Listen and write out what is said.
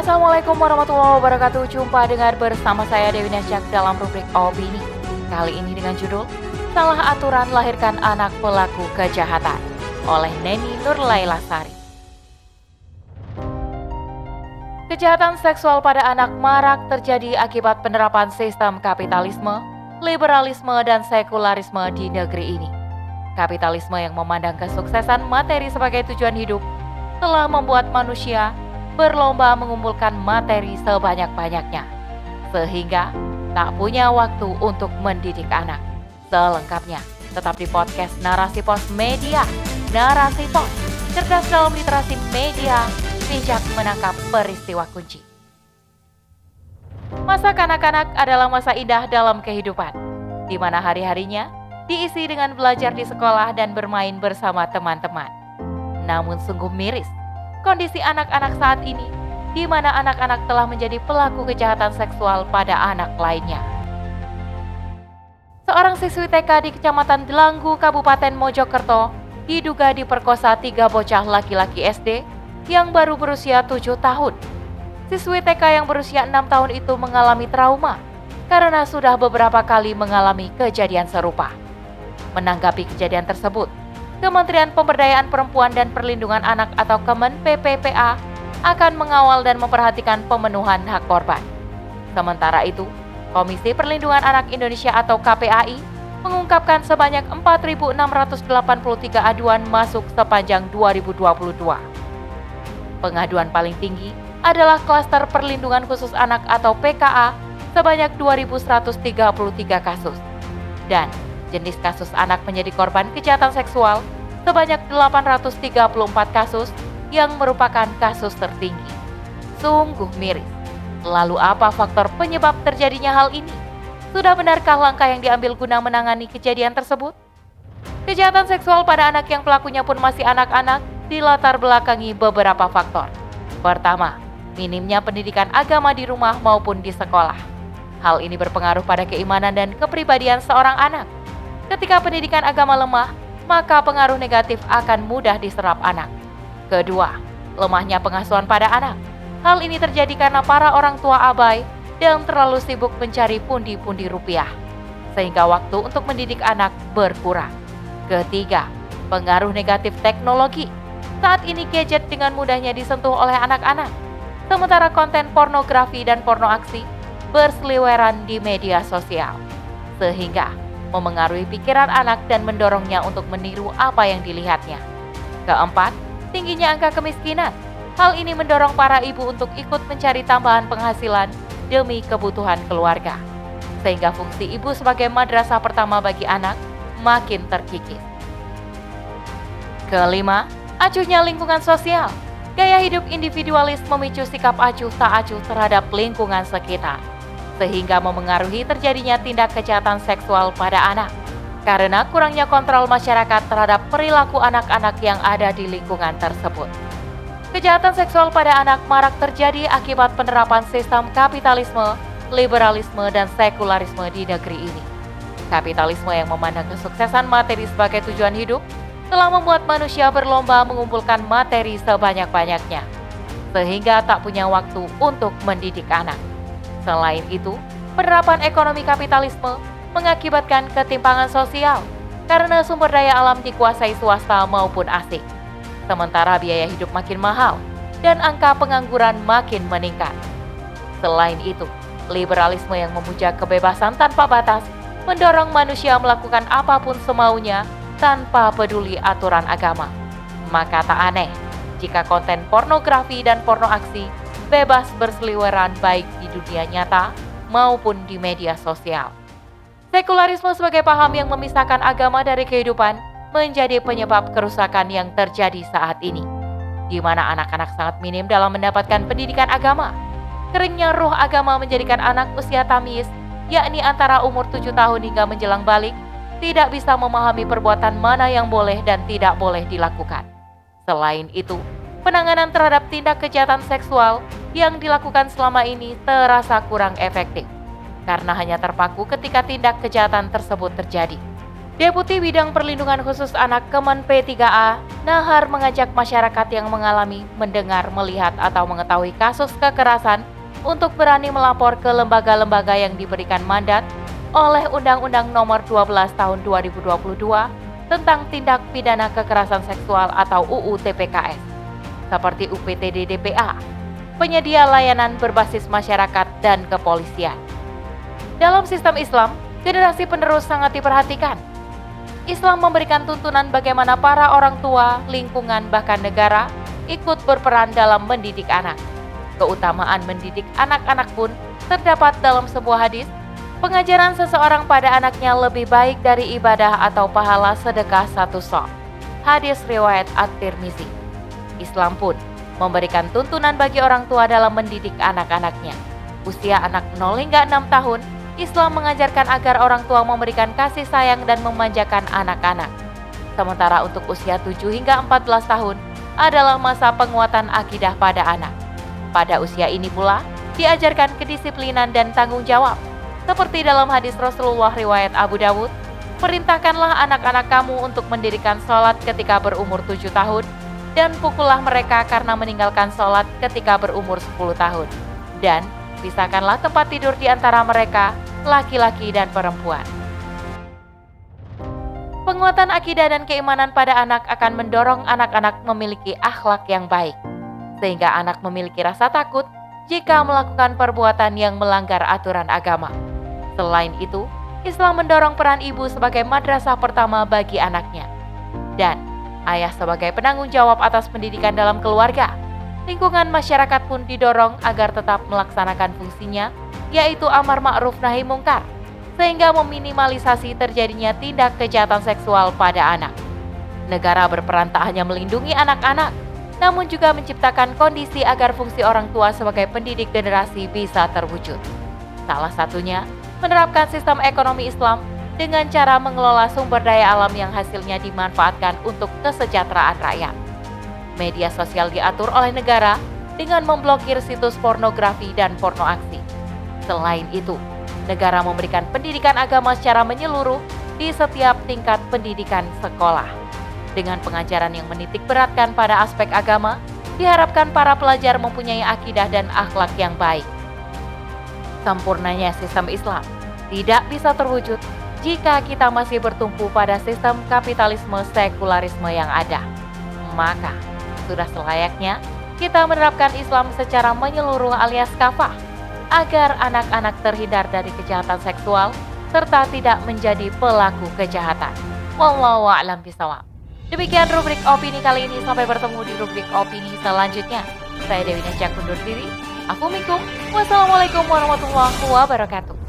Assalamualaikum warahmatullahi wabarakatuh. Jumpa dengan bersama saya Dewi Nasyak dalam rubrik Opini. Kali ini dengan judul Salah Aturan Lahirkan Anak Pelaku Kejahatan oleh Neni Nurlaila Sari. Kejahatan seksual pada anak marak terjadi akibat penerapan sistem kapitalisme, liberalisme, dan sekularisme di negeri ini. Kapitalisme yang memandang kesuksesan materi sebagai tujuan hidup telah membuat manusia berlomba mengumpulkan materi sebanyak-banyaknya, sehingga tak punya waktu untuk mendidik anak. Selengkapnya, tetap di podcast Narasi Pos Media. Narasi Pos, cerdas dalam literasi media, bijak menangkap peristiwa kunci. Masa kanak-kanak adalah masa indah dalam kehidupan, di mana hari-harinya diisi dengan belajar di sekolah dan bermain bersama teman-teman. Namun sungguh miris, kondisi anak-anak saat ini, di mana anak-anak telah menjadi pelaku kejahatan seksual pada anak lainnya. Seorang siswi TK di Kecamatan Delanggu, Kabupaten Mojokerto, diduga diperkosa tiga bocah laki-laki SD yang baru berusia tujuh tahun. Siswi TK yang berusia enam tahun itu mengalami trauma karena sudah beberapa kali mengalami kejadian serupa. Menanggapi kejadian tersebut, Kementerian Pemberdayaan Perempuan dan Perlindungan Anak atau Kemen PPPA akan mengawal dan memperhatikan pemenuhan hak korban. Sementara itu, Komisi Perlindungan Anak Indonesia atau KPAI mengungkapkan sebanyak 4.683 aduan masuk sepanjang 2022. Pengaduan paling tinggi adalah klaster perlindungan khusus anak atau PKA sebanyak 2.133 kasus. Dan jenis kasus anak menjadi korban kejahatan seksual sebanyak 834 kasus yang merupakan kasus tertinggi. Sungguh miris. Lalu apa faktor penyebab terjadinya hal ini? Sudah benarkah langkah yang diambil guna menangani kejadian tersebut? Kejahatan seksual pada anak yang pelakunya pun masih anak-anak dilatar belakangi beberapa faktor. Pertama, minimnya pendidikan agama di rumah maupun di sekolah. Hal ini berpengaruh pada keimanan dan kepribadian seorang anak. Ketika pendidikan agama lemah, maka pengaruh negatif akan mudah diserap anak. Kedua, lemahnya pengasuhan pada anak. Hal ini terjadi karena para orang tua abai dan terlalu sibuk mencari pundi-pundi rupiah, sehingga waktu untuk mendidik anak berkurang. Ketiga, pengaruh negatif teknologi. Saat ini gadget dengan mudahnya disentuh oleh anak-anak, sementara konten pornografi dan porno aksi berseliweran di media sosial, sehingga memengaruhi pikiran anak dan mendorongnya untuk meniru apa yang dilihatnya. Keempat, tingginya angka kemiskinan. Hal ini mendorong para ibu untuk ikut mencari tambahan penghasilan demi kebutuhan keluarga, sehingga fungsi ibu sebagai madrasah pertama bagi anak makin terkikis. Kelima, acuhnya lingkungan sosial. Gaya hidup individualis memicu sikap acuh tak acuh terhadap lingkungan sekitar, sehingga memengaruhi terjadinya tindak kejahatan seksual pada anak. Karena kurangnya kontrol masyarakat terhadap perilaku anak-anak yang ada di lingkungan tersebut. Kejahatan seksual pada anak marak terjadi akibat penerapan sistem kapitalisme, liberalisme, dan sekularisme di negeri ini. Kapitalisme yang memandang kesuksesan materi sebagai tujuan hidup telah membuat manusia berlomba mengumpulkan materi sebanyak-banyaknya, sehingga tak punya waktu untuk mendidik anak. Selain itu, penerapan ekonomi kapitalisme mengakibatkan ketimpangan sosial karena sumber daya alam dikuasai swasta maupun asing. Sementara biaya hidup makin mahal dan angka pengangguran makin meningkat. Selain itu, liberalisme yang memuja kebebasan tanpa batas mendorong manusia melakukan apa pun semaunya tanpa peduli aturan agama. Maka tak aneh jika konten pornografi dan porno aksi bebas berseliweran baik di dunia nyata maupun di media sosial. Sekularisme sebagai paham yang memisahkan agama dari kehidupan menjadi penyebab kerusakan yang terjadi saat ini, di mana anak-anak sangat minim dalam mendapatkan pendidikan agama. Keringnya roh agama menjadikan anak usia tamis, yakni antara umur 7 tahun hingga menjelang balik, tidak bisa memahami perbuatan mana yang boleh dan tidak boleh dilakukan. Selain itu, penanganan terhadap tindak kejahatan seksual yang dilakukan selama ini terasa kurang efektif karena hanya terpaku ketika tindak kejahatan tersebut terjadi. Deputi Bidang Perlindungan Khusus Anak Kemen P3A, Nahar mengajak masyarakat yang mengalami, mendengar, melihat, atau mengetahui kasus kekerasan untuk berani melapor ke lembaga-lembaga yang diberikan mandat oleh Undang-Undang Nomor 12 Tahun 2022 tentang Tindak Pidana Kekerasan Seksual atau UU TPKS, seperti UPTD DPA, penyedia layanan berbasis masyarakat dan kepolisian. Dalam sistem Islam, generasi penerus sangat diperhatikan Islam memberikan tuntunan bagaimana para orang tua, lingkungan, bahkan negara ikut berperan dalam mendidik anak. Keutamaan mendidik anak-anak pun terdapat dalam sebuah hadis, pengajaran seseorang pada anaknya lebih baik dari ibadah atau pahala sedekah satu sok. Hadis riwayat At-Tirmizi. Islam pun memberikan tuntunan bagi orang tua dalam mendidik anak-anaknya. Usia anak 0 hingga 6 tahun Islam mengajarkan agar orang tua memberikan kasih sayang dan memanjakan anak-anak. Sementara untuk usia 7 hingga 14 tahun adalah masa penguatan akidah pada anak. Pada usia ini pula, diajarkan kedisiplinan dan tanggung jawab. Seperti dalam hadis Rasulullah riwayat Abu Dawud, perintahkanlah anak-anak kamu untuk mendirikan sholat ketika berumur 7 tahun, dan pukullah mereka karena meninggalkan sholat ketika berumur 10 tahun. Dan pisahkanlah tempat tidur di antara mereka laki-laki dan perempuan. Penguatan akidah dan keimanan pada anak akan mendorong anak-anak memiliki akhlak yang baik, sehingga anak memiliki rasa takut jika melakukan perbuatan yang melanggar aturan agama. Selain itu, Islam mendorong peran ibu sebagai madrasah pertama bagi anaknya, dan ayah sebagai penanggung jawab atas pendidikan dalam keluarga. Lingkungan masyarakat pun didorong agar tetap melaksanakan fungsinya yaitu amar ma'ruf nahi mungkar, sehingga meminimalisasi terjadinya tindak kejahatan seksual pada anak. Negara berperan tak hanya melindungi anak-anak, namun juga menciptakan kondisi agar fungsi orang tua sebagai pendidik generasi bisa terwujud. Salah satunya, menerapkan sistem ekonomi Islam dengan cara mengelola sumber daya alam yang hasilnya dimanfaatkan untuk kesejahteraan rakyat. Media sosial diatur oleh negara dengan memblokir situs pornografi dan porno aksi Selain itu, negara memberikan pendidikan agama secara menyeluruh di setiap tingkat pendidikan sekolah. Dengan pengajaran yang menitik beratkan pada aspek agama, diharapkan para pelajar mempunyai akidah dan akhlak yang baik. Sempurnanya sistem Islam tidak bisa terwujud jika kita masih bertumpu pada sistem kapitalisme sekularisme yang ada. Maka, sudah selayaknya kita menerapkan Islam secara menyeluruh alias kafah agar anak-anak terhindar dari kejahatan seksual serta tidak menjadi pelaku kejahatan. Wallahu a'lam bishawab. Demikian rubrik opini kali ini. Sampai bertemu di rubrik opini selanjutnya. Saya Dewi Najak undur diri. Assalamualaikum warahmatullahi wabarakatuh.